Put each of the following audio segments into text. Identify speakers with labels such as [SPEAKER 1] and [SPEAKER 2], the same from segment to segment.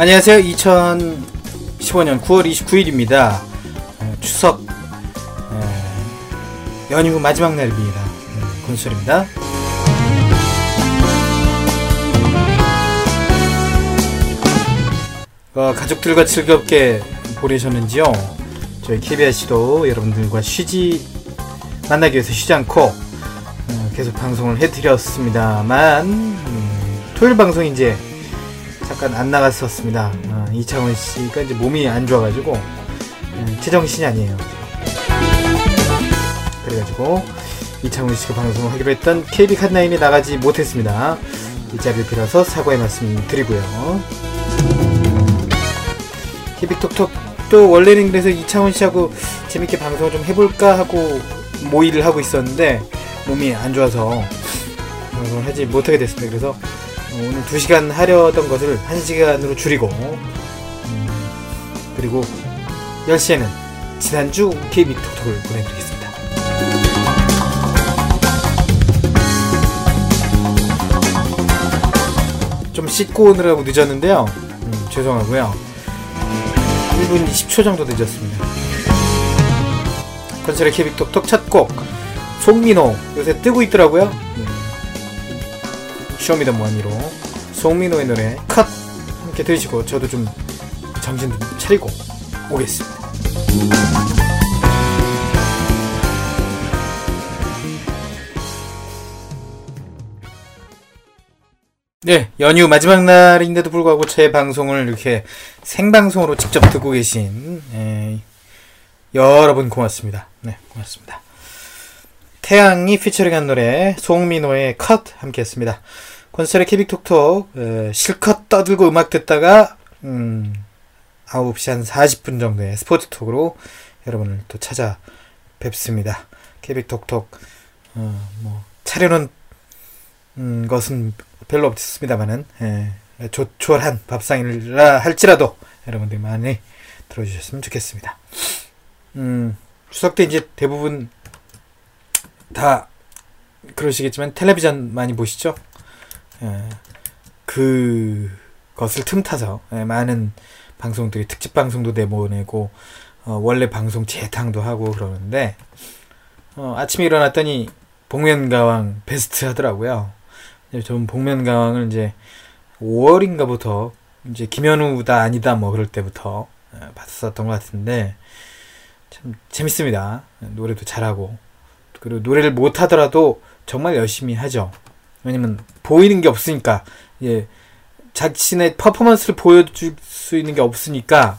[SPEAKER 1] 안녕하세요. 2015년 9월 29일입니다. 어, 추석 어, 연휴 마지막 날입니다. 음, 권수철입니다. 어, 가족들과 즐겁게 보내셨는지요? 저희 KBS도 여러분들과 쉬지 만나기 위해서 쉬지 않고 어, 계속 방송을 해드렸습니다만 음, 토요일 방송 이제 잠깐 안 나갔었습니다. 어, 이창원 씨가 이제 몸이 안 좋아가지고 음, 제정신이 아니에요. 그래가지고 이창훈 씨가 방송을 하기로 했던 KB 칸나인에 나가지 못했습니다. 이 자리를 빌어서 사과의 말씀 드리고요. KB톡톡 또 원래는 그래서 이창훈 씨하고 재밌게 방송을 좀 해볼까 하고 모의를 하고 있었는데 몸이 안 좋아서 방송을 하지 못하게 됐습니다. 그래서 오늘 2시간 하려던 것을 1시간으로 줄이고 음, 그리고 10시에는 지난주 KB톡톡을 보내드리겠습니다. 좀 씻고 오느라고 늦었는데요. 음, 죄송하고요. 1분 20초 정도 늦었습니다. 컨설의 케빅톡톡 첫 곡, 송민호. 요새 뜨고 있더라고요. 음, 쇼미더머니로 송민호의 노래 컷 함께 들으시고 저도 좀 정신 좀 차리고 오겠습니다. 네, 연휴 마지막 날인데도 불구하고 제 방송을 이렇게 생방송으로 직접 듣고 계신 에, 여러분 고맙습니다. 네, 고맙습니다. 태양이 피처링한 노래 송민호의 컷 함께 했습니다. 콘서트의 케빅톡톡 에, 실컷 떠들고 음악 듣다가 음, 9시 한 40분 정도의 스포츠톡으로 여러분을 또 찾아뵙습니다. 케빅톡톡 어, 뭐 차려놓은 음, 것은 별로 없습니다만은 예, 조촐한 밥상이라 할지라도 여러분들이 많이 들어주셨으면 좋겠습니다. 음, 추석 때 이제 대부분 다 그러시겠지만 텔레비전 많이 보시죠? 예, 그 것을 틈타서 예, 많은 방송들이 특집 방송도 내보내고 어, 원래 방송 재탕도 하고 그러는데 어, 아침에 일어났더니 복면가왕 베스트 하더라고요. 저는 복면가왕을 이제 5월인가부터 이제 김현우다 아니다 뭐 그럴 때부터 봤었던 것 같은데 참 재밌습니다. 노래도 잘하고 그리고 노래를 못 하더라도 정말 열심히 하죠. 왜냐면 보이는 게 없으니까 예 자신의 퍼포먼스를 보여줄 수 있는 게 없으니까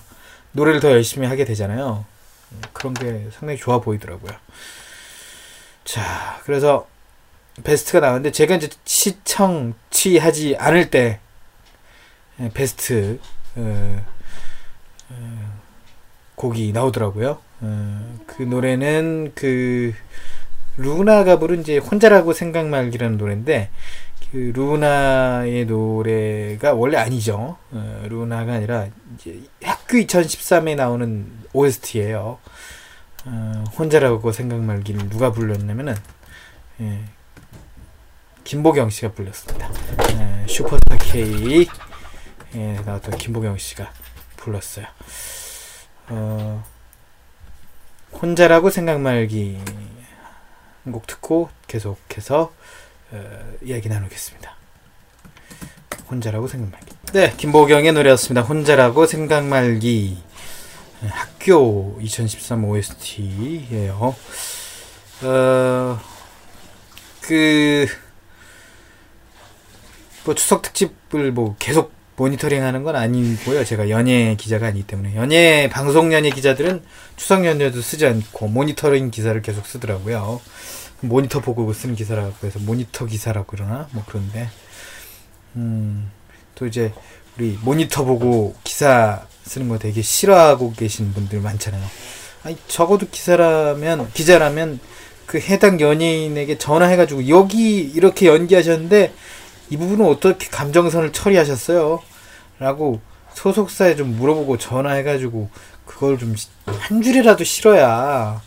[SPEAKER 1] 노래를 더 열심히 하게 되잖아요. 그런 게 상당히 좋아 보이더라고요. 자, 그래서 베스트가 나왔는데 제가 이제 시청 취하지 않을 때 예, 베스트 어, 어, 곡이 나오더라고요. 어, 그 노래는 그 루나가 부른 이제 혼자라고 생각 말기라는 노래인데 그 루나의 노래가 원래 아니죠. 어, 루나가 아니라 이제 학교 2013에 나오는 OST예요. 어, 혼자라고 생각 말기를 누가 불렀냐면은 예, 김보경 씨가 불렀습니다. 예, 슈퍼스타 K 예, 나왔던 김보경 씨가 불렀어요. 어, 혼자라고 생각 말기 곡 듣고 계속해서 어, 이야기 나누겠습니다. 혼자라고 생각 말기. 네, 김보경의 노래였습니다. 혼자라고 생각 말기. 학교 2013 OST예요. 어, 그, 뭐 추석 특집을 뭐 계속 모니터링 하는 건 아니고요. 제가 연예 기자가 아니기 때문에. 연예, 방송 연예 기자들은 추석 연예도 쓰지 않고 모니터링 기사를 계속 쓰더라고요. 모니터 보고 쓰는 기사라고 해서 모니터 기사라고 그러나? 뭐 그런데. 음, 또 이제 우리 모니터 보고 기사 쓰는 거 되게 싫어하고 계신 분들 많잖아요. 아니, 적어도 기사라면, 기자라면 그 해당 연예인에게 전화해가지고 여기 이렇게 연기하셨는데 이 부분은 어떻게 감정선을 처리하셨어요? 라고 소속사에 좀 물어보고 전화해가지고 그걸 좀 한 줄이라도 실어야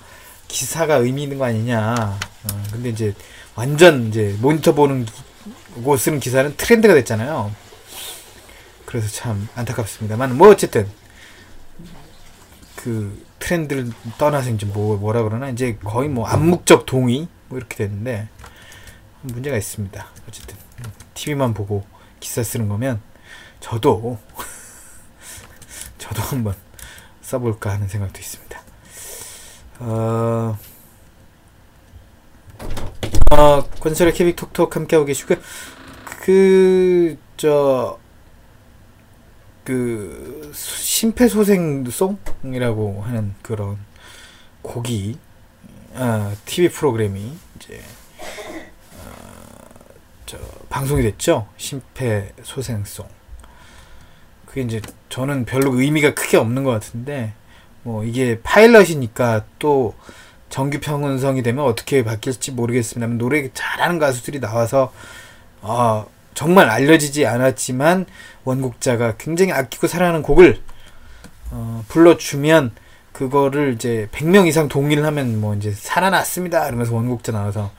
[SPEAKER 1] 기사가 의미 있는 거 아니냐. 어, 근데 이제 완전 이제 모니터 보는 거 쓰는 기사는 트렌드가 됐잖아요. 그래서 참 안타깝습니다만 뭐 어쨌든 그 트렌드를 떠나서 이제 뭐 뭐라 그러나 이제 거의 뭐 암묵적 동의 뭐 이렇게 됐는데 문제가 있습니다. 어쨌든 TV만 보고 기사 쓰는 거면 저도 저도 한번 써볼까 하는 생각도 있습니다. 어, 어 건설의 케빅 톡톡 함께하고 계시고요. 그, 저, 그, 심폐소생송이라고 하는 그런 곡이, 아, TV 프로그램이 이제, 어, 저, 방송이 됐죠? 심폐소생송. 그게 이제, 저는 별로 의미가 크게 없는 것 같은데, 뭐, 이게 파일럿이니까 또, 정규 평은성이 되면 어떻게 바뀔지 모르겠습니다만, 노래 잘하는 가수들이 나와서, 어, 정말 알려지지 않았지만 원곡자가 굉장히 아끼고 사랑하는 곡을 어, 불러주면 그거를 이제 100명 이상 동의를 하면 뭐 이제 살아났습니다. 이러면서 원곡자 나와서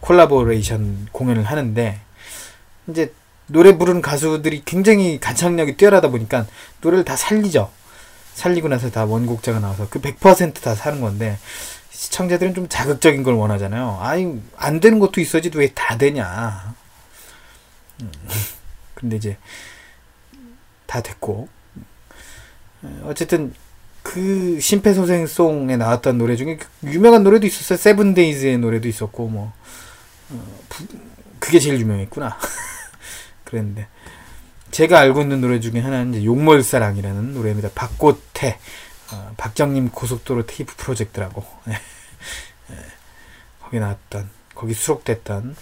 [SPEAKER 1] 콜라보레이션 공연을 하는데 이제 노래 부르는 가수들이 굉장히 가창력이 뛰어나다 보니까 노래를 다 살리죠. 살리고 나서 다 원곡자가 나와서 그 100%다 사는 건데 시청자들은 좀 자극적인 걸 원하잖아요. 아니 안 되는 것도 있어야지 왜 다 되냐. 근데 이제 다 됐고 어쨌든 그 심폐소생송에 나왔던 노래 중에 유명한 노래도 있었어요. 세븐데이즈의 노래도 있었고 뭐 어, 부, 그게 제일 유명했구나. 그랬는데 제가 알고 있는 노래 중에 하나는 이제 용몰사랑이라는 노래입니다. 박고태 어, 박정님 고속도로 테이프 프로젝트라고 예. 예. 거기 나왔던 거기 수록됐던 음,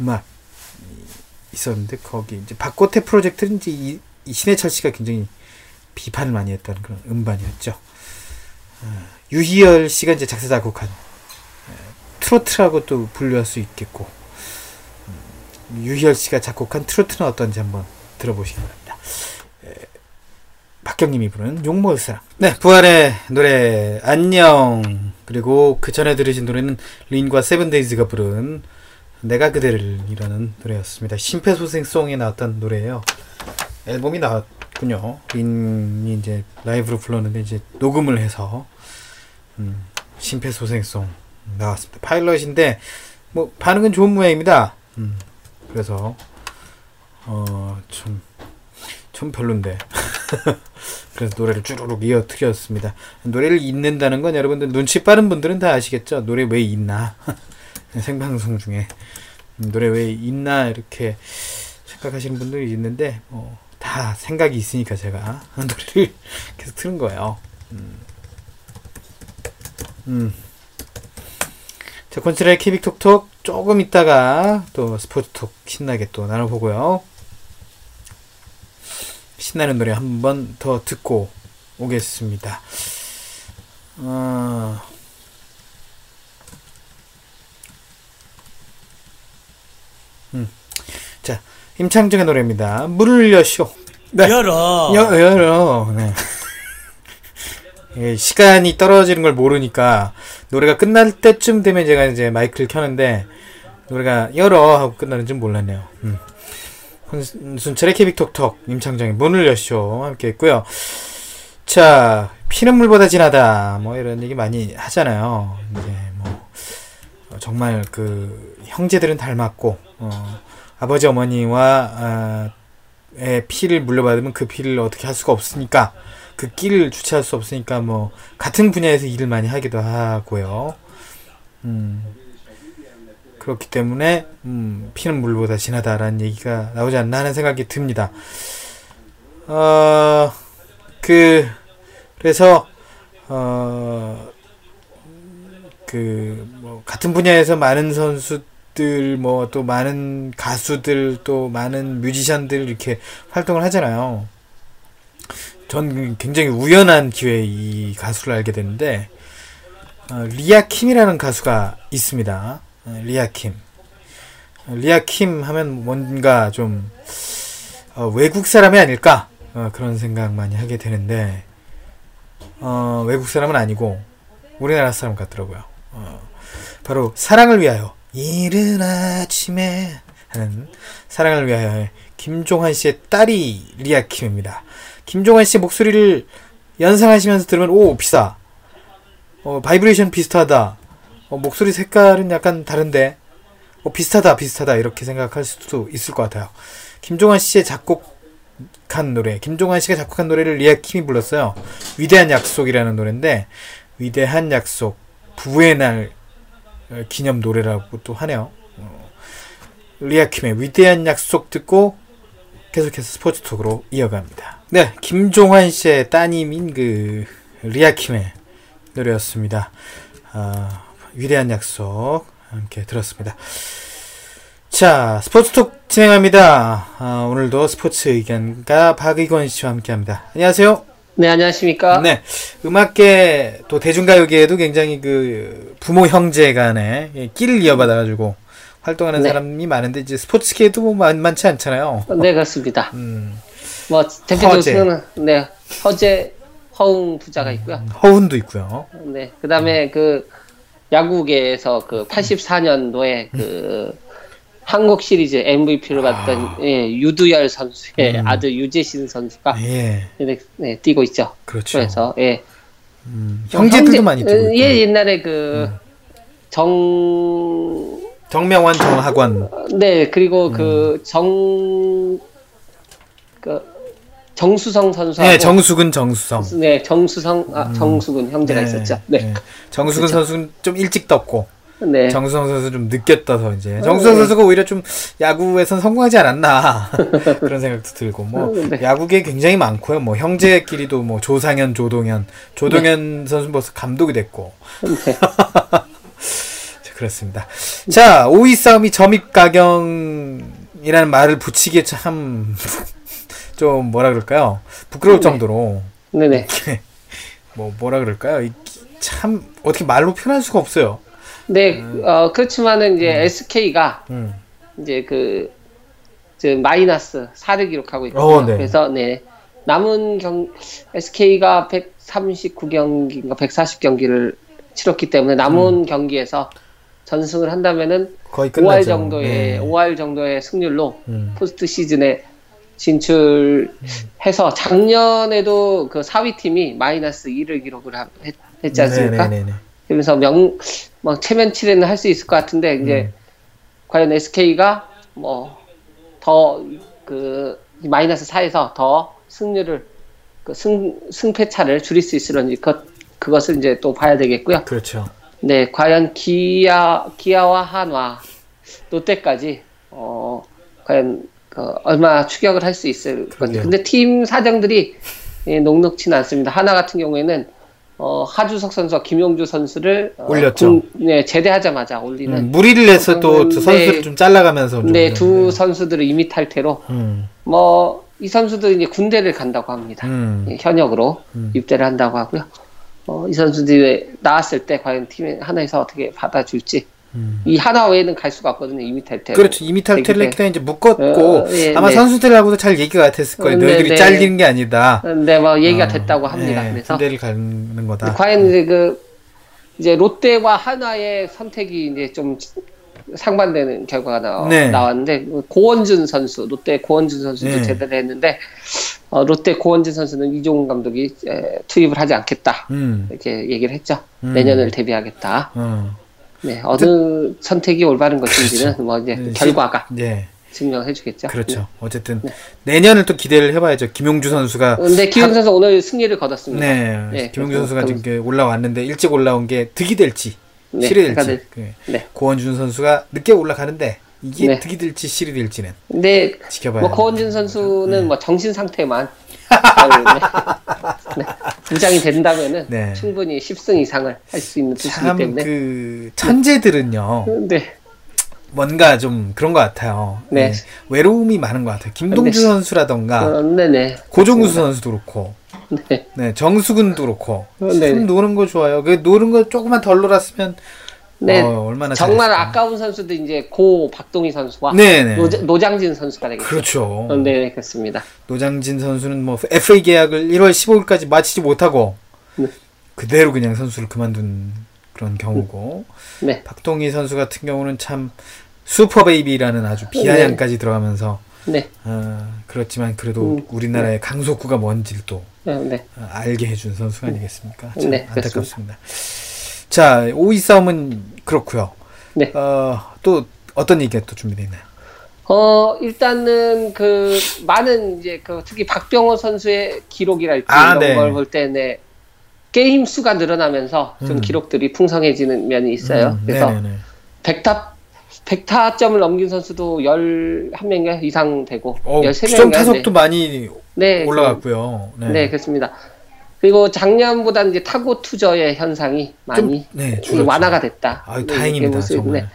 [SPEAKER 1] 음악 있었는데 거기 이제 박고태 프로젝트는 이제 이, 이 신해철 씨가 굉장히 비판을 많이 했던 그런 음반이었죠. 어, 유희열 씨가 이제 작사 작곡한 어, 트로트라고 또 분류할 수 있겠고 음, 유희열 씨가 작곡한 트로트는 어떤지 한번 들어보시기 바랍니다. 에, 박경님이 부르는 용모의 사랑. 네, 부활의 노래 안녕. 그리고 그 전에 들으신 노래는 린과 세븐데이즈가 부른 내가 그대를 이라는 노래였습니다. 심폐소생송에 나왔던 노래예요. 앨범이 나왔군요. 린이 이제 라이브로 불렀는데 이제 녹음을 해서 음, 심폐소생송 나왔습니다. 파일럿인데 뭐 반응은 좋은 모양입니다. 음, 그래서 어좀좀 좀 별론데 그래서 노래를 쭈루룩 이어트렸습니다. 노래를 잊는다는 건 여러분들 눈치 빠른 분들은 다 아시겠죠? 노래 왜 잊나? 생방송 중에 노래 왜 있나 이렇게 생각하시는 분들이 있는데 어, 다 생각이 있으니까 제가 노래를 계속 틀은 거예요. 음. 음. 자, 콘스의 케빅톡톡 조금 있다가 또 스포츠톡 신나게 또 나눠보고요. 신나는 노래 한 번 더 듣고 오겠습니다. 어... 음. 자, 임창정의 노래입니다. 물을 여쇼.
[SPEAKER 2] 네. 열어.
[SPEAKER 1] 여, 열어. 네. 예, 시간이 떨어지는 걸 모르니까 노래가 끝날 때쯤 되면 제가 이제 마이크를 켜는데 노래가 열어 하고 끝나는 줄 몰랐네요. 음. 순철의 케빅톡톡 임창정의 문을 여쇼 함께 했고요. 자 피는 물보다 진하다 뭐 이런 얘기 많이 하잖아요. 이제 뭐 정말 그 형제들은 닮았고 어, 아버지 어머니와 아, 의 피를 물려받으면 그 피를 어떻게 할 수가 없으니까 그 끼를 주체할 수 없으니까 뭐 같은 분야에서 일을 많이 하기도 하고요. 음, 그렇기 때문에 음, 피는 물보다 진하다라는 얘기가 나오지 않나 하는 생각이 듭니다. 어, 그 그래서 어, 그 뭐 같은 분야에서 많은 선수들 뭐 또 많은 가수들 또 많은 뮤지션들 이렇게 활동을 하잖아요. 전 굉장히 우연한 기회에 이 가수를 알게 됐는데 어, 리아 킴이라는 가수가 있습니다. 어, 리아 킴. 어, 리아 킴 하면 뭔가 좀 어, 외국 사람이 아닐까 어, 그런 생각 많이 하게 되는데 어, 외국 사람은 아니고 우리나라 사람 같더라고요. 어, 바로 사랑을 위하여 이른 아침에 하는 사랑을 위하여 김종환 씨의 딸이 리아 킴입니다. 김종환 씨의 목소리를 연상하시면서 들으면 오 비슷해. 어, 바이브레이션 비슷하다. 어, 목소리 색깔은 약간 다른데 어, 비슷하다 비슷하다 이렇게 생각할 수도 있을 것 같아요. 김종환 씨의 작곡한 노래, 김종환 씨가 작곡한 노래를 리아 킴이 불렀어요. 위대한 약속이라는 노래인데 위대한 약속 부부의 날 어, 기념 노래라고 또 하네요. 어, 리아 킴의 위대한 약속 듣고 계속해서 스포츠 톡으로 이어갑니다. 네, 김종환 씨의 따님인 그 리아킴의 노래였습니다. 아, 위대한 약속 함께 들었습니다. 자, 스포츠 톡 진행합니다. 아, 오늘도 스포츠 의견가 박의권 씨와 함께 합니다. 안녕하세요.
[SPEAKER 2] 네, 안녕하십니까?
[SPEAKER 1] 네, 음악계 또 대중가요계에도 굉장히 그 부모 형제 간에 끼를 이어받아가지고 활동하는
[SPEAKER 2] 네.
[SPEAKER 1] 사람이 많은데 이제 스포츠계도 뭐 많, 많지 않잖아요.
[SPEAKER 2] 네, 그렇습니다.
[SPEAKER 1] 음,
[SPEAKER 2] 뭐 대표적으로
[SPEAKER 1] 허재.
[SPEAKER 2] 쓰는 네, 허재, 허웅 부자가 있고요.
[SPEAKER 1] 허운도 있고요.
[SPEAKER 2] 네, 그다음에 그 야구계에서 그 84년도에 그 한국 시리즈 MVP를 받던 예, 유두열 선수의
[SPEAKER 1] 음.
[SPEAKER 2] 아들 유재신 선수가
[SPEAKER 1] 예,
[SPEAKER 2] 네, 네, 뛰고 있죠.
[SPEAKER 1] 그렇죠.
[SPEAKER 2] 그래서 예,
[SPEAKER 1] 음, 형제들도
[SPEAKER 2] 형제-
[SPEAKER 1] 많이 뛰고
[SPEAKER 2] 예,
[SPEAKER 1] 있고.
[SPEAKER 2] 옛날에 그 정,
[SPEAKER 1] 정명환, 정학원.
[SPEAKER 2] 네, 그리고
[SPEAKER 1] 음.
[SPEAKER 2] 그 정, 그 정수성 선수하고
[SPEAKER 1] 네, 정수근, 정수성.
[SPEAKER 2] 네, 정수성, 아, 정수근 형제가 있었죠. 네.
[SPEAKER 1] 정수근
[SPEAKER 2] 그렇죠.
[SPEAKER 1] 선수는 좀 일찍 떴고,
[SPEAKER 2] 네.
[SPEAKER 1] 정수성 선수 좀 늦게 떠서 이제 정수성
[SPEAKER 2] 네.
[SPEAKER 1] 선수가 오히려 좀 야구에선 성공하지 않았나 그런 생각도 들고 뭐
[SPEAKER 2] 네.
[SPEAKER 1] 야구계 굉장히 많고요. 뭐 형제끼리도 뭐 조상현, 조동현, 조동현 선수 벌써 감독이 됐고
[SPEAKER 2] 네.
[SPEAKER 1] 자, 그렇습니다. 자, 5위 싸움이 점입 가경이라는 말을 붙이기에 참 좀 뭐라 그럴까요? 부끄러울
[SPEAKER 2] 네.
[SPEAKER 1] 정도로
[SPEAKER 2] 네네.
[SPEAKER 1] 뭐 뭐라 그럴까요? 이- 참 어떻게 말로 표현할 수가 없어요.
[SPEAKER 2] 네, 어, 그렇지만은 이제 SK가
[SPEAKER 1] 음.
[SPEAKER 2] 이제 그, 저 마이너스 4를 기록하고 있거든요.
[SPEAKER 1] 어, 네.
[SPEAKER 2] 그래서 네. 남은 경, SK가 139경기인가 140경기를 치렀기 때문에 남은 경기에서 전승을 한다면은
[SPEAKER 1] 거의 음. 끝나죠.
[SPEAKER 2] 5할 정도의
[SPEAKER 1] 네.
[SPEAKER 2] 5할 정도의 승률로
[SPEAKER 1] 음.
[SPEAKER 2] 포스트 시즌에 진출해서 작년에도 그 4위 팀이 마이너스 2를 기록을 하- 했, 했지 않습니까?
[SPEAKER 1] 네네네네.
[SPEAKER 2] 그러면서 명, 막 체면 치레는 할 수 있을 것 같은데 이제
[SPEAKER 1] 음.
[SPEAKER 2] 과연 SK가 뭐 더 그 마이너스 4에서 더 승률을 그 승, 승패 차를 줄일 수 있을런지 그, 그것을 이제 또 봐야 되겠고요.
[SPEAKER 1] 그렇죠.
[SPEAKER 2] 네, 과연 기아, 기아와 한화, 롯데까지, 어, 과연, 그, 얼마 추격을 할 수 있을 건지. 근데 팀 사정들이 예, 녹록치는 않습니다. 하나 같은 경우에는, 어, 하주석 선수와 김용주 선수를, 어,
[SPEAKER 1] 올렸죠.
[SPEAKER 2] 군- 네, 제대하자마자 올리는,
[SPEAKER 1] 음, 무리를 해서 또, 또
[SPEAKER 2] 네.
[SPEAKER 1] 선수를 좀 잘라가면서 좀
[SPEAKER 2] 네, 두
[SPEAKER 1] 올렸는데.
[SPEAKER 2] 선수들을 이미 탈퇴로,
[SPEAKER 1] 음,
[SPEAKER 2] 뭐, 이 선수들이 이제 군대를 간다고 합니다.
[SPEAKER 1] 음.
[SPEAKER 2] 예, 현역으로
[SPEAKER 1] 음.
[SPEAKER 2] 입대를 한다고 하고요. 어, 이 선수들이 나왔을 때 과연 팀 하나에서 어떻게 받아줄지
[SPEAKER 1] 음.
[SPEAKER 2] 이 하나 외에는 갈 수가 없거든요. 이미 탈퇴.
[SPEAKER 1] 그렇죠. 이미 탈퇴를 했기 이제 묶었고
[SPEAKER 2] 어, 예,
[SPEAKER 1] 아마
[SPEAKER 2] 네.
[SPEAKER 1] 선수들하고도 잘 얘기가 됐을 거예요.
[SPEAKER 2] 어, 네,
[SPEAKER 1] 너희들이
[SPEAKER 2] 네.
[SPEAKER 1] 잘리는 게 아니다.
[SPEAKER 2] 근데 뭐 얘기가
[SPEAKER 1] 어,
[SPEAKER 2] 됐다고 합니다.
[SPEAKER 1] 예,
[SPEAKER 2] 그래서
[SPEAKER 1] 군대를 가는 거다.
[SPEAKER 2] 과연 이제 그 이제 롯데와 하나의 선택이 이제 좀 상반되는 결과가 나,
[SPEAKER 1] 네.
[SPEAKER 2] 나왔는데 고원준 선수 롯데 고원준 선수도
[SPEAKER 1] 네.
[SPEAKER 2] 제대로 했는데 어, 롯데 고원준 선수는 이종훈 감독이 에, 투입을 하지 않겠다
[SPEAKER 1] 음,
[SPEAKER 2] 이렇게 얘기를 했죠.
[SPEAKER 1] 음.
[SPEAKER 2] 내년을 대비하겠다.
[SPEAKER 1] 어,
[SPEAKER 2] 네, 어느 선택이 올바른 것인지는 뭐 이제
[SPEAKER 1] 네,
[SPEAKER 2] 결과가
[SPEAKER 1] 네,
[SPEAKER 2] 증명해 주겠죠.
[SPEAKER 1] 그렇죠. 어쨌든 내년을 또 기대를 해봐야죠. 김용주 선수가
[SPEAKER 2] 근데 기훈 선수 오늘 승리를 거뒀습니다.
[SPEAKER 1] 네,
[SPEAKER 2] 네,
[SPEAKER 1] 김용주 선수가
[SPEAKER 2] 그-
[SPEAKER 1] 지금 올라왔는데 일찍 올라온 게 득이 될지
[SPEAKER 2] 네,
[SPEAKER 1] 실이 될지 그
[SPEAKER 2] 네.
[SPEAKER 1] 고원준 선수가 늦게 올라가는데 이게
[SPEAKER 2] 네.
[SPEAKER 1] 득이 될지 실이 될지는
[SPEAKER 2] 근데
[SPEAKER 1] 지켜봐야
[SPEAKER 2] 뭐. 고원준 선수는 뭐 정신 상태만 잘, 네. 네. 부장이 된다면은
[SPEAKER 1] 네.
[SPEAKER 2] 충분히 10승 이상을 할 수 있는 투수이기
[SPEAKER 1] 참
[SPEAKER 2] 때문에.
[SPEAKER 1] 그 천재들은요
[SPEAKER 2] 네.
[SPEAKER 1] 뭔가 좀 그런 것 같아요.
[SPEAKER 2] 네.
[SPEAKER 1] 네, 외로움이 많은 것 같아요. 김동주
[SPEAKER 2] 네.
[SPEAKER 1] 선수라던가
[SPEAKER 2] 어, 네네.
[SPEAKER 1] 고종구 선수도 그렇고,
[SPEAKER 2] 네.
[SPEAKER 1] 네 정수근도 그렇고
[SPEAKER 2] 네.
[SPEAKER 1] 노는 거 좋아요. 그 노는 거 조금만 덜 놀았으면
[SPEAKER 2] 네.
[SPEAKER 1] 어, 얼마나
[SPEAKER 2] 정말
[SPEAKER 1] 잘했을까.
[SPEAKER 2] 아까운 선수도 이제 고 박동희 선수와
[SPEAKER 1] 네네.
[SPEAKER 2] 노, 노장진 선수가 되겠죠.
[SPEAKER 1] 그렇죠.
[SPEAKER 2] 어, 네, 그렇습니다.
[SPEAKER 1] 노장진 선수는 뭐 FA 계약을 1월 15일까지 마치지 못하고
[SPEAKER 2] 네.
[SPEAKER 1] 그대로 그냥 선수를 그만둔 그런 경우고
[SPEAKER 2] 네.
[SPEAKER 1] 박동희 선수 같은 경우는 참 슈퍼베이비라는 아주 비아냥까지 들어가면서
[SPEAKER 2] 네.
[SPEAKER 1] 어, 그렇지만 그래도
[SPEAKER 2] 음,
[SPEAKER 1] 우리나라의 강속구가 뭔지를 또
[SPEAKER 2] 네. 네.
[SPEAKER 1] 어, 알게 해준 선수가 아니겠습니까? 참
[SPEAKER 2] 네,
[SPEAKER 1] 안타깝습니다. 자, 5위 싸움은 그렇고요.
[SPEAKER 2] 네.
[SPEAKER 1] 어, 또 어떤 얘기가 또 준비되어 있나요?
[SPEAKER 2] 어, 일단은 그 많은 이제 그 특히 박병호 선수의 기록이랄지
[SPEAKER 1] 아,
[SPEAKER 2] 이런
[SPEAKER 1] 네.
[SPEAKER 2] 걸볼 때 네. 게임 수가 늘어나면서 좀
[SPEAKER 1] 음.
[SPEAKER 2] 기록들이 풍성해지는 면이 있어요.
[SPEAKER 1] 음,
[SPEAKER 2] 그래서
[SPEAKER 1] 네네네.
[SPEAKER 2] 100타 100타점을 넘긴 선수도 11명 이상 되고
[SPEAKER 1] 어,
[SPEAKER 2] 13명
[SPEAKER 1] 주전 타석도 많이
[SPEAKER 2] 네,
[SPEAKER 1] 올라갔고요.
[SPEAKER 2] 네. 네, 그렇습니다. 그리고 작년보다 이제 타고 투저의 현상이 많이
[SPEAKER 1] 네,
[SPEAKER 2] 좀
[SPEAKER 1] 줄었죠.
[SPEAKER 2] 완화가 됐다.
[SPEAKER 1] 아유,
[SPEAKER 2] 네,
[SPEAKER 1] 다행입니다. 정말.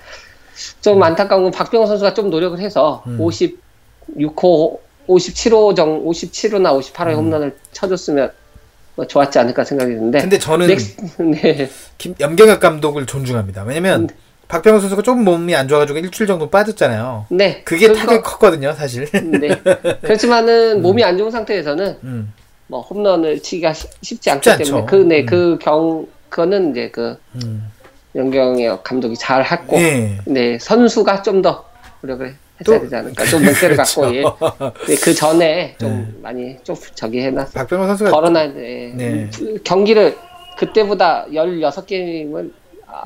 [SPEAKER 2] 좀 안타까운 건 박병호 선수가 좀 노력을 해서
[SPEAKER 1] 음.
[SPEAKER 2] 56호, 57호 정, 57호나 58호의
[SPEAKER 1] 음.
[SPEAKER 2] 홈런을 쳐줬으면 뭐 좋았지 않을까 생각이 드는데.
[SPEAKER 1] 근데 저는
[SPEAKER 2] 넥스, 네.
[SPEAKER 1] 김, 염경엽 감독을 존중합니다. 왜냐면
[SPEAKER 2] 네.
[SPEAKER 1] 박병호 선수가 조금 몸이 안 좋아가지고 일주일 정도 빠졌잖아요.
[SPEAKER 2] 네.
[SPEAKER 1] 그게 타격이 컸거든요, 사실.
[SPEAKER 2] 네. 그렇지만은 몸이 안 좋은 상태에서는
[SPEAKER 1] 음,
[SPEAKER 2] 뭐 홈런을 치기가 쉽- 쉽지 않기
[SPEAKER 1] 않죠.
[SPEAKER 2] 때문에 그, 네,
[SPEAKER 1] 음.
[SPEAKER 2] 그 경, 그거는 이제 그
[SPEAKER 1] 음.
[SPEAKER 2] 연경의 감독이 잘 했고,
[SPEAKER 1] 예.
[SPEAKER 2] 네, 선수가 좀 더 노력을 했어야
[SPEAKER 1] 또-
[SPEAKER 2] 되지 않을까. 좀 멘트를 갖고, 예.
[SPEAKER 1] 그렇죠.
[SPEAKER 2] 네, 그 전에 좀
[SPEAKER 1] 네.
[SPEAKER 2] 많이 좀 저기 해놨어.
[SPEAKER 1] 박병호 선수가
[SPEAKER 2] 걸어놔야 돼.
[SPEAKER 1] 네.
[SPEAKER 2] 경기를 그때보다 16게임을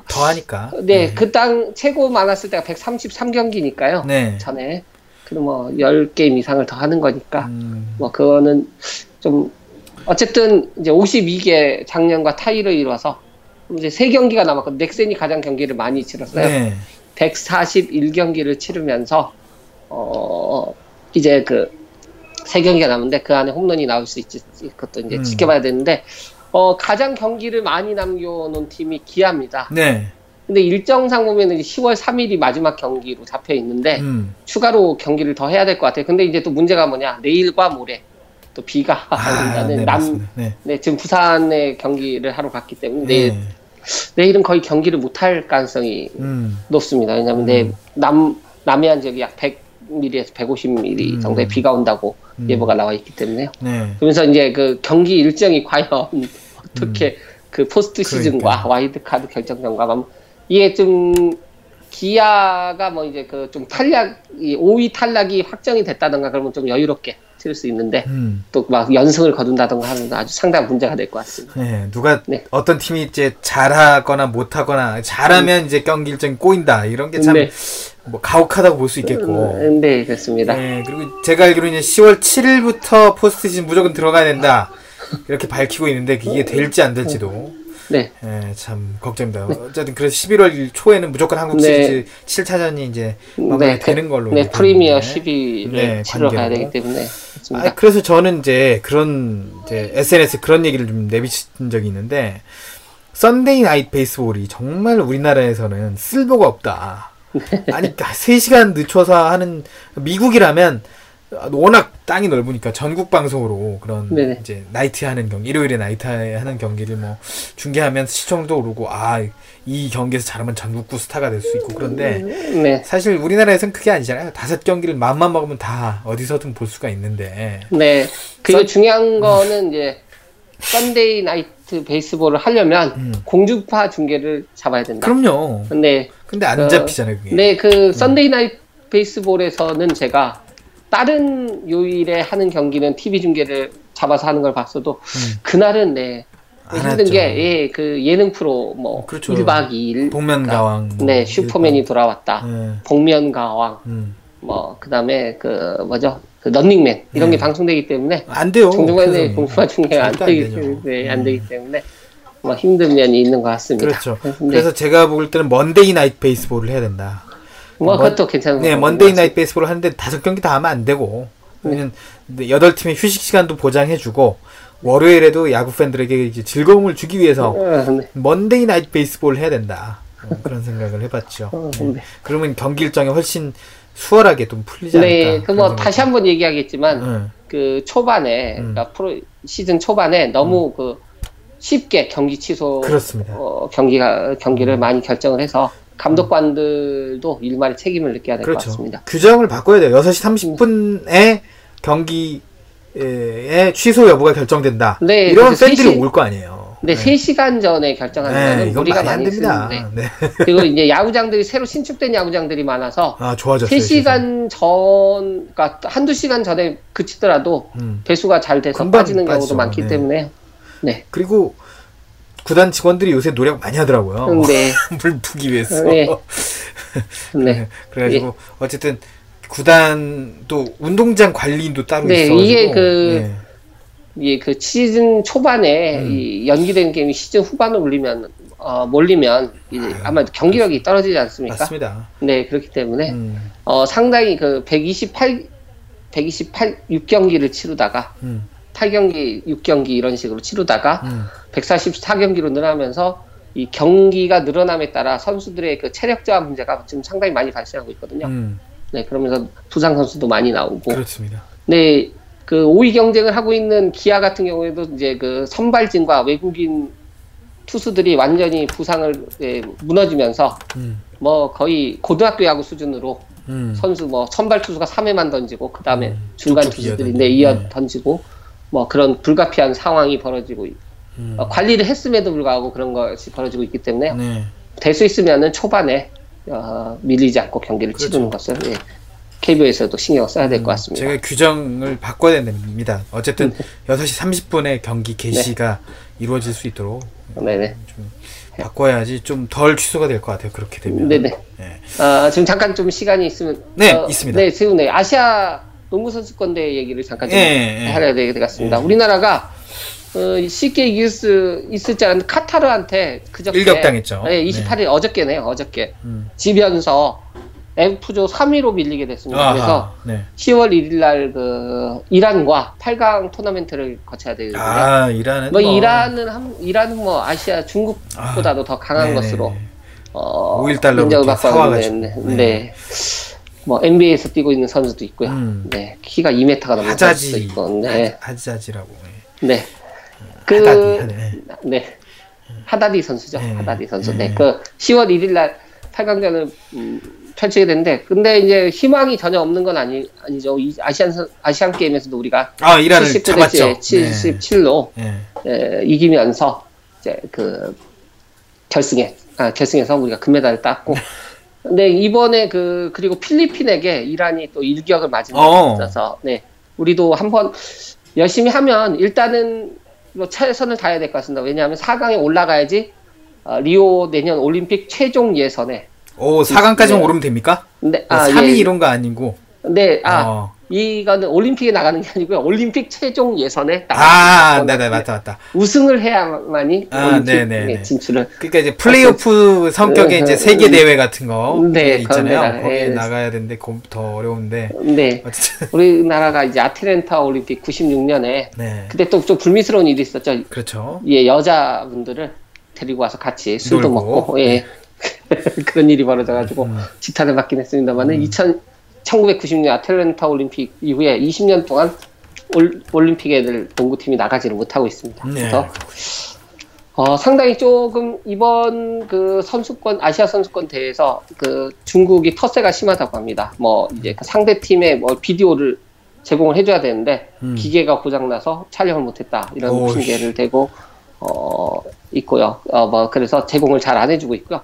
[SPEAKER 1] 더 하니까.
[SPEAKER 2] 네, 그 땅 최고 많았을 때가 133경기니까요.
[SPEAKER 1] 네.
[SPEAKER 2] 전에. 그럼 뭐 10게임 이상을 더 하는 거니까
[SPEAKER 1] 음,
[SPEAKER 2] 뭐 그거는 좀 어쨌든 이제 52개 작년과 타이를 이뤄서 이제 세 경기가 남았고 넥센이 가장 경기를 많이 치렀어요.
[SPEAKER 1] 네.
[SPEAKER 2] 141경기를 치르면서 어 이제 그 세 경기가 남은데 그 안에 홈런이 나올 수 있지 그것도 이제
[SPEAKER 1] 음.
[SPEAKER 2] 지켜봐야 되는데 어 가장 경기를 많이 남겨놓은 팀이 기아입니다.
[SPEAKER 1] 네.
[SPEAKER 2] 근데 일정상 보면은 이제 10월 3일이 마지막 경기로 잡혀 있는데
[SPEAKER 1] 음.
[SPEAKER 2] 추가로 경기를 더 해야 될 것 같아요. 근데 이제 또 문제가 뭐냐 내일과 모레 또 비가
[SPEAKER 1] 아,
[SPEAKER 2] 온다는
[SPEAKER 1] 네,
[SPEAKER 2] 남.
[SPEAKER 1] 네.
[SPEAKER 2] 네, 지금 부산에 경기를 하로 갔기 때문에 내일,
[SPEAKER 1] 네.
[SPEAKER 2] 내일은 거의 경기를 못 할 가능성이
[SPEAKER 1] 음.
[SPEAKER 2] 높습니다. 왜냐하면 내일 남 남해안 지역이 약 100mm에서 150mm
[SPEAKER 1] 음.
[SPEAKER 2] 정도의 비가 온다고
[SPEAKER 1] 음.
[SPEAKER 2] 예보가 나와 있기 때문에요.
[SPEAKER 1] 네.
[SPEAKER 2] 그러면서 이제 그 경기 일정이 과연 어떻게 그 포스트 시즌과
[SPEAKER 1] 음. 그러니까요.
[SPEAKER 2] 와일드카드 결정전과 막 이게 좀 기아가 뭐 이제 그 좀 탈락 이 5위 탈락이 확정이 됐다던가 그러면 좀 여유롭게 치를 수 있는데
[SPEAKER 1] 음.
[SPEAKER 2] 또막 연승을 거둔다던가 하면 아주 상당한 문제가 될 것 같습니다.
[SPEAKER 1] 네, 누가
[SPEAKER 2] 네.
[SPEAKER 1] 어떤 팀이 이제 잘하거나 못하거나 잘하면 이제 경기 일정이 꼬인다 이런 게참
[SPEAKER 2] 네.
[SPEAKER 1] 뭐 가혹하다고 볼 수 있겠고.
[SPEAKER 2] 음, 네, 그렇습니다.
[SPEAKER 1] 네, 그리고 제가 알기로는 이제 10월 7일부터 포스트 시즌 무조건 들어가야 된다. 이렇게 밝히고 있는데 그게 될지 안 될지도
[SPEAKER 2] 네,
[SPEAKER 1] 예, 참 걱정입니다. 어쨌든 그래서 11월 초에는 무조건 한국
[SPEAKER 2] 네.
[SPEAKER 1] 시리즈 7차전이 이제
[SPEAKER 2] 네,
[SPEAKER 1] 되는 걸로
[SPEAKER 2] 네, 프리미어
[SPEAKER 1] 되는데.
[SPEAKER 2] 12를
[SPEAKER 1] 네,
[SPEAKER 2] 치러 가야
[SPEAKER 1] 관계로.
[SPEAKER 2] 되기 때문에.
[SPEAKER 1] 아, 그래서 저는 이제 그런 이제 SNS 에 그런 얘기를 좀 내비친 적이 있는데 Sunday Night Baseball이 정말 우리나라에서는 쓸모가 없다. 아니 3시간 늦춰서 하는 미국이라면 워낙 땅이 넓으니까 전국 방송으로 그런
[SPEAKER 2] 네네.
[SPEAKER 1] 이제 나이트 하는 경기 일요일에 나이트 하는 경기를 뭐 중계하면 시청도 오르고 아 이 경기에서 잘하면 전국구 스타가 될 수 있고 그런데
[SPEAKER 2] 네,
[SPEAKER 1] 사실 우리나라에서는 그게 아니잖아요. 다섯 경기를 맘만 먹으면 다 어디서든 볼 수가 있는데
[SPEAKER 2] 네. 그리고
[SPEAKER 1] Sun-
[SPEAKER 2] 중요한 거는 이제 Sunday Night Baseball을 하려면
[SPEAKER 1] 음.
[SPEAKER 2] 공중파 중계를 잡아야 된다.
[SPEAKER 1] 그럼요.
[SPEAKER 2] 근데
[SPEAKER 1] 근데 안
[SPEAKER 2] 어,
[SPEAKER 1] 잡히잖아요, 그게.
[SPEAKER 2] 네, 그 Sunday Night 베이스볼에서는 제가 다른 요일에 하는 경기는 TV 중계를 잡아서 하는 걸 봤어도
[SPEAKER 1] 음.
[SPEAKER 2] 그날은
[SPEAKER 1] 네안
[SPEAKER 2] 힘든
[SPEAKER 1] 하죠.
[SPEAKER 2] 게 예, 그 예능 프로 뭐
[SPEAKER 1] 그렇죠.
[SPEAKER 2] 1박 2일
[SPEAKER 1] 복면가왕. 뭐
[SPEAKER 2] 네, 슈퍼맨이 돌아왔다.
[SPEAKER 1] 네.
[SPEAKER 2] 복면가왕
[SPEAKER 1] 음.
[SPEAKER 2] 뭐 그다음에 그 뭐죠? 그 런닝맨 이런
[SPEAKER 1] 네.
[SPEAKER 2] 게 방송되기 때문에
[SPEAKER 1] 안 돼요. 그래서.
[SPEAKER 2] 공중파 중계가 안 되기. 때문에 안
[SPEAKER 1] 음.
[SPEAKER 2] 되기 때문에 뭐 힘든 면이 있는 것 같습니다.
[SPEAKER 1] 그렇죠.
[SPEAKER 2] 네.
[SPEAKER 1] 그래서 제가 볼 때는 Monday Night Baseball을 해야 된다.
[SPEAKER 2] 뭐
[SPEAKER 1] Mon-
[SPEAKER 2] 그것도 괜찮은
[SPEAKER 1] 네,
[SPEAKER 2] 것
[SPEAKER 1] Monday. Night Baseball을 하는데 다섯 경기 다 하면 안 되고.
[SPEAKER 2] 네.
[SPEAKER 1] 왜냐면 여덟 팀의 휴식 시간도 보장해주고 월요일에도 야구 팬들에게 이제 즐거움을 주기 위해서
[SPEAKER 2] 어, 네.
[SPEAKER 1] Monday Night Baseball을 해야 된다. 어, 그런 생각을 해봤죠.
[SPEAKER 2] 어,
[SPEAKER 1] 네.
[SPEAKER 2] 네.
[SPEAKER 1] 그러면 경기 일정이 훨씬 수월하게 좀 풀리지 않을까.
[SPEAKER 2] 네, 그뭐
[SPEAKER 1] 그런
[SPEAKER 2] 다시 한번 얘기하겠지만.
[SPEAKER 1] 응.
[SPEAKER 2] 그 초반에
[SPEAKER 1] 음.
[SPEAKER 2] 그러니까 프로 시즌 초반에 너무 그 쉽게 경기 취소
[SPEAKER 1] 그렇습니다.
[SPEAKER 2] 어, 경기가 경기를 많이 결정을 해서 감독관들도 일말의 책임을 느껴야 될것
[SPEAKER 1] 그렇죠.
[SPEAKER 2] 같습니다.
[SPEAKER 1] 규정을 바꿔야 돼요. 6시 30분에 경기에 취소 여부가 결정된다.
[SPEAKER 2] 네,
[SPEAKER 1] 이런 팬들이 올 거 아니에요.
[SPEAKER 2] 근데
[SPEAKER 1] 네.
[SPEAKER 2] 3시간 전에 결정하는
[SPEAKER 1] 네, 이건
[SPEAKER 2] 우리가 많이
[SPEAKER 1] 됩니다.
[SPEAKER 2] 쓰는데
[SPEAKER 1] 네.
[SPEAKER 2] 그리고 이제 야구장들이 새로 신축된 야구장들이 많아서
[SPEAKER 1] 아, 좋아졌어요.
[SPEAKER 2] 3시간 전, 그러니까 한두 시간 전에 그치더라도
[SPEAKER 1] 음.
[SPEAKER 2] 배수가 잘 돼서 빠지는 경우도. 많기
[SPEAKER 1] 네.
[SPEAKER 2] 때문에 네.
[SPEAKER 1] 그리고 구단 직원들이 요새 노력 많이 하더라고요.
[SPEAKER 2] 네.
[SPEAKER 1] 물 푸기 위해서.
[SPEAKER 2] 네. 네.
[SPEAKER 1] 그래가지고 어쨌든 구단 또 운동장 관리인도 따로
[SPEAKER 2] 네,
[SPEAKER 1] 있어가지고
[SPEAKER 2] 이게 그
[SPEAKER 1] 네.
[SPEAKER 2] 이게 그 시즌 초반에
[SPEAKER 1] 음.
[SPEAKER 2] 이 연기된 게임이 시즌 후반으로 올리면 어, 몰리면 이제 아마 경기력이 떨어지지 않습니까?
[SPEAKER 1] 맞습니다.
[SPEAKER 2] 네, 그렇기 때문에
[SPEAKER 1] 음,
[SPEAKER 2] 어, 상당히 그 128, 128, 6경기를 치르다가
[SPEAKER 1] 음,
[SPEAKER 2] 8경기, 6경기 이런 식으로 치르다가
[SPEAKER 1] 음.
[SPEAKER 2] 144경기로 늘어나면서 이 경기가 늘어남에 따라 선수들의 그 체력 저하 문제가 지금 상당히 많이 발생하고 있거든요.
[SPEAKER 1] 음,
[SPEAKER 2] 네, 그러면서 부상 선수도 많이 나오고.
[SPEAKER 1] 그렇습니다.
[SPEAKER 2] 네, 그 5위 경쟁을 하고 있는 기아 같은 경우에도 이제 그 선발진과 외국인 투수들이 완전히 부상을 예, 무너지면서
[SPEAKER 1] 음,
[SPEAKER 2] 뭐 거의 고등학교 야구 수준으로
[SPEAKER 1] 음.
[SPEAKER 2] 선수 뭐 선발 투수가 3회만 던지고 그 다음에
[SPEAKER 1] 음,
[SPEAKER 2] 중간 투수들이. 네, 이어
[SPEAKER 1] 네.
[SPEAKER 2] 던지고 뭐 그런 불가피한 상황이 벌어지고 있-
[SPEAKER 1] 음.
[SPEAKER 2] 어, 관리를 했음에도 불구하고 그런 것이 벌어지고 있기 때문에
[SPEAKER 1] 네.
[SPEAKER 2] 될수 있으면은 초반에 어, 밀리지 않고 경기를
[SPEAKER 1] 그렇죠.
[SPEAKER 2] 치르는 것을 예, KBO에서도 신경 을 써야 될 것 같습니다.
[SPEAKER 1] 제가 규정을 바꿔야 됩니다. 어쨌든
[SPEAKER 2] 네.
[SPEAKER 1] 6시 30분에 경기 개시가 이루어질 수 있도록
[SPEAKER 2] 네네.
[SPEAKER 1] 좀 바꿔야지 좀 덜 취소가 될 것 같아요. 그렇게 되면.
[SPEAKER 2] 네네.
[SPEAKER 1] 네.
[SPEAKER 2] 아, 지금 잠깐 좀 시간이 있으면 어,
[SPEAKER 1] 네, 있습니다.
[SPEAKER 2] 네, 지금 네 아시아 농구 선수권대 얘기를 잠깐 좀
[SPEAKER 1] 예, 예.
[SPEAKER 2] 하려야 되겠습니다.
[SPEAKER 1] 예.
[SPEAKER 2] 우리나라가 어, 쉽게 이길 수 있을 줄 알았는데 카타르한테 그저께
[SPEAKER 1] 일격당했죠.
[SPEAKER 2] 네, 28일 어저께네요. 어저께
[SPEAKER 1] 음.
[SPEAKER 2] 지면서 F조 3위로 밀리게 됐습니다.
[SPEAKER 1] 아하,
[SPEAKER 2] 그래서
[SPEAKER 1] 네.
[SPEAKER 2] 10월 1일 날 그 이란과 8강 토너멘트를 거쳐야 되거든요.
[SPEAKER 1] 아, 이란은
[SPEAKER 2] 뭐 이란은 한, 이란은 뭐 아시아 중국보다도 더 강한
[SPEAKER 1] 네네.
[SPEAKER 2] 것으로 어,
[SPEAKER 1] 5일 달러로
[SPEAKER 2] 인정을
[SPEAKER 1] 이렇게
[SPEAKER 2] 받고
[SPEAKER 1] 사와가지고. 네.
[SPEAKER 2] 네. 뭐 NBA에서 뛰고 있는 선수도 있고요.
[SPEAKER 1] 음.
[SPEAKER 2] 네, 키가 2m가 넘는 선수도
[SPEAKER 1] 하자지.
[SPEAKER 2] 있고, 네,
[SPEAKER 1] 하자지라고. 네.
[SPEAKER 2] 네. 그,
[SPEAKER 1] 하다디. 네.
[SPEAKER 2] 네. 하다디 선수죠.
[SPEAKER 1] 네.
[SPEAKER 2] 하다디 선수.
[SPEAKER 1] 네.
[SPEAKER 2] 네. 그 10월 1일 날 8강전을 음, 펼치게 되는데, 근데 이제 희망이 전혀 없는 건 아니, 아니죠. 이 아시안, 선- 아시안 게임에서도 우리가
[SPEAKER 1] 아, 이란을
[SPEAKER 2] 79대
[SPEAKER 1] 잡았죠.
[SPEAKER 2] 77로
[SPEAKER 1] 네.
[SPEAKER 2] 에, 이기면서 이제 그 결승에 아, 결승에서 우리가 금메달을 땄고 근데 이번에 그 그리고 필리핀에게 이란이 또 일격을 맞은 적이
[SPEAKER 1] 어.
[SPEAKER 2] 있어서 네 우리도 한번 열심히 하면 일단은 뭐 최선을 다해야 될 것 같습니다 왜냐하면 4강에 올라가야지 어, 리오 내년 올림픽 최종 예선에
[SPEAKER 1] 오, 4강까지만
[SPEAKER 2] 네.
[SPEAKER 1] 오르면 됩니까?
[SPEAKER 2] 근데 뭐아
[SPEAKER 1] 3위
[SPEAKER 2] 예.
[SPEAKER 1] 이런 거 아니고.
[SPEAKER 2] 네, 아
[SPEAKER 1] 어.
[SPEAKER 2] 이거는 올림픽에 나가는 게 아니고요 올림픽 최종 예선에
[SPEAKER 1] 아, 네네, 맞다, 맞다.
[SPEAKER 2] 우승을 해야만이
[SPEAKER 1] 아,
[SPEAKER 2] 올림픽에
[SPEAKER 1] 네네네.
[SPEAKER 2] 진출을
[SPEAKER 1] 그러니까 이제 플레이오프 성격의 이제 세계 대회 같은 거
[SPEAKER 2] 네,
[SPEAKER 1] 있잖아요. 거기에
[SPEAKER 2] 예.
[SPEAKER 1] 나가야 되는데 그- 더 어려운데
[SPEAKER 2] 네.
[SPEAKER 1] 어쨌든
[SPEAKER 2] 우리나라가 이제 아틀랜타 올림픽 96년에
[SPEAKER 1] 네,
[SPEAKER 2] 그때 또 좀 불미스러운 일이 있었죠.
[SPEAKER 1] 그렇죠.
[SPEAKER 2] 예, 여자분들을 데리고 와서 같이 술도
[SPEAKER 1] 놀고.
[SPEAKER 2] 먹고 예. 그런 일이 벌어져가지고
[SPEAKER 1] 음.
[SPEAKER 2] 지탄을 받긴 했습니다만은 2000 1990년 아틀랜타 올림픽 이후에 20년 동안 올, 올림픽 애들 농구팀이 나가지를 못하고 있습니다.
[SPEAKER 1] 네.
[SPEAKER 2] 그래서 어, 상당히 조금 이번 그 선수권 아시아 선수권 대회에서 그 중국이 텃세가 심하다고 합니다. 뭐 이제 그 상대 팀의 뭐 비디오를 제공을 해줘야 되는데
[SPEAKER 1] 음.
[SPEAKER 2] 기계가 고장나서 촬영을 못했다 이런
[SPEAKER 1] 오이씨.
[SPEAKER 2] 핑계를 대고 어 있고요. 어뭐 그래서 제공을 잘 안 해주고 있고요.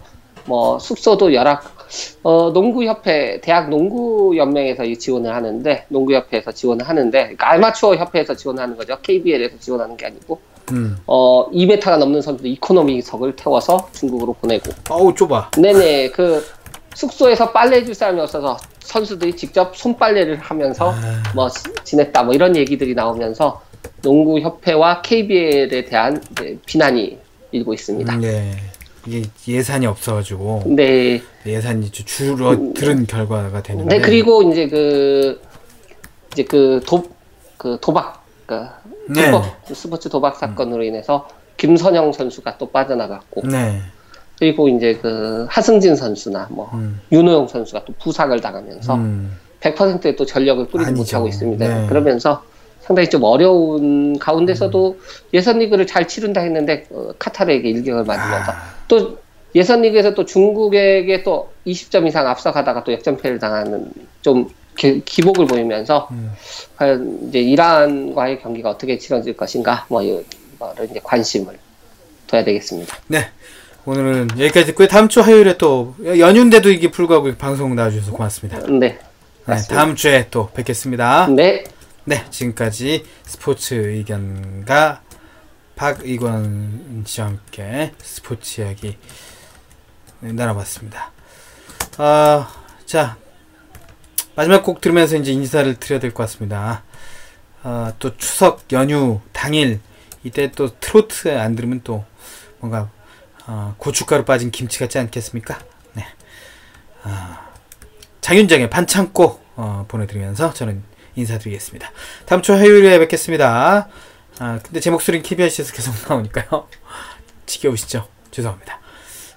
[SPEAKER 2] 뭐 숙소도 열악 어 농구협회 대학 농구연맹에서 이 지원을 하는데 농구협회에서 지원을 하는데 그러니까 아마추어 협회에서 지원하는 거죠. KBL에서 지원하는 게 아니고
[SPEAKER 1] 음.
[SPEAKER 2] 어 2m가 넘는 선수들 이코노미석을 태워서 중국으로 보내고
[SPEAKER 1] 어우 좁아.
[SPEAKER 2] 네네 그 숙소에서 빨래 해줄 사람이 없어서 선수들이 직접 손빨래를 하면서
[SPEAKER 1] 아.
[SPEAKER 2] 뭐 지- 지냈다 뭐 이런 얘기들이 나오면서 농구 협회와 KBL에 대한 비난이 일고 있습니다.
[SPEAKER 1] 음, 네. 이게 예산이 없어가지고
[SPEAKER 2] 네.
[SPEAKER 1] 예산이 좀 줄어드는 결과가 되는데.
[SPEAKER 2] 네 그리고 이제 그 이제 그도그 도박 그
[SPEAKER 1] 네.
[SPEAKER 2] 스포, 스포츠 도박 사건으로 인해서 김선영 선수가 또 빠져나갔고
[SPEAKER 1] 네.
[SPEAKER 2] 그리고 이제 그 하승진 선수나 뭐
[SPEAKER 1] 음.
[SPEAKER 2] 윤호영 선수가 또 부상을 당하면서
[SPEAKER 1] 음.
[SPEAKER 2] 100%의 또 전력을 뿌리지
[SPEAKER 1] 아니죠.
[SPEAKER 2] 못하고 있습니다.
[SPEAKER 1] 네.
[SPEAKER 2] 그러면서 상당히 좀 어려운 가운데서도 예선 리그를 잘 치른다 했는데 어, 카타르에게 일격을 맞으면서
[SPEAKER 1] 아.
[SPEAKER 2] 또 예선 리그에서 또 중국에게 또 20점 이상 앞서가다가 또 역전패를 당하는 좀 기, 기복을 보이면서
[SPEAKER 1] 음.
[SPEAKER 2] 과연 이제 이란과의 경기가 어떻게 치러질 것인가 뭐 이거를 이제 관심을 둬야 되겠습니다.
[SPEAKER 1] 네. 오늘은 여기까지 듣고요. 다음 주 화요일에 또 연휴인데도 이게 불구하고 방송 나와주셔서 고맙습니다.
[SPEAKER 2] 네.
[SPEAKER 1] 네,
[SPEAKER 2] 맞습니다.
[SPEAKER 1] 다음 주에 또 뵙겠습니다.
[SPEAKER 2] 네.
[SPEAKER 1] 네, 지금까지 스포츠 의견가 박이권 씨와 함께 스포츠 이야기 나눠봤습니다. 아, 자, 마지막 곡 들으면서 이제 인사를 드려야 될 것 같습니다. 아, 또 추석 연휴 당일, 이때 또 트로트 안 들으면 또 뭔가 아, 고춧가루 빠진 김치 같지 않겠습니까? 네. 아, 장윤정의 반창고 어, 보내드리면서 저는 인사드리겠습니다. 다음 주 화요일에 뵙겠습니다. 아, 근데 제 목소리는 KBS에서 계속 나오니까요. 지겨우시죠? 죄송합니다.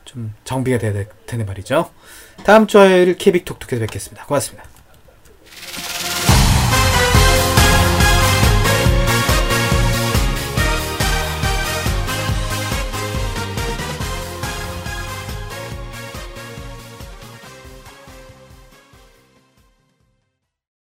[SPEAKER 1] 좀 정비가 돼야 되, 되는 말이죠. 다음 주 화요일 KB톡톡에서 뵙겠습니다. 고맙습니다.